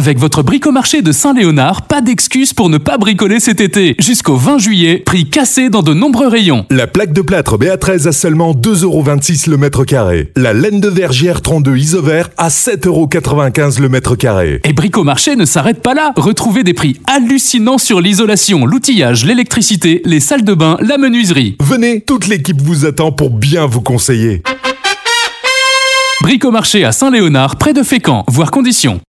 Avec votre bricomarché de Saint-Léonard, pas d'excuse pour ne pas bricoler cet été. Jusqu'au 20 juillet, prix cassé dans de nombreux rayons. La plaque de plâtre BA13 à seulement 2,26€ le mètre carré. La laine de vergière 32 Isover à 7,95€ le mètre carré. Et Bricomarché ne s'arrête pas là. Retrouvez des prix hallucinants sur l'isolation, l'outillage, l'électricité, les salles de bain, la menuiserie. Venez, toute l'équipe vous attend pour bien vous conseiller. Bricomarché à Saint-Léonard, près de Fécamp, voire conditions.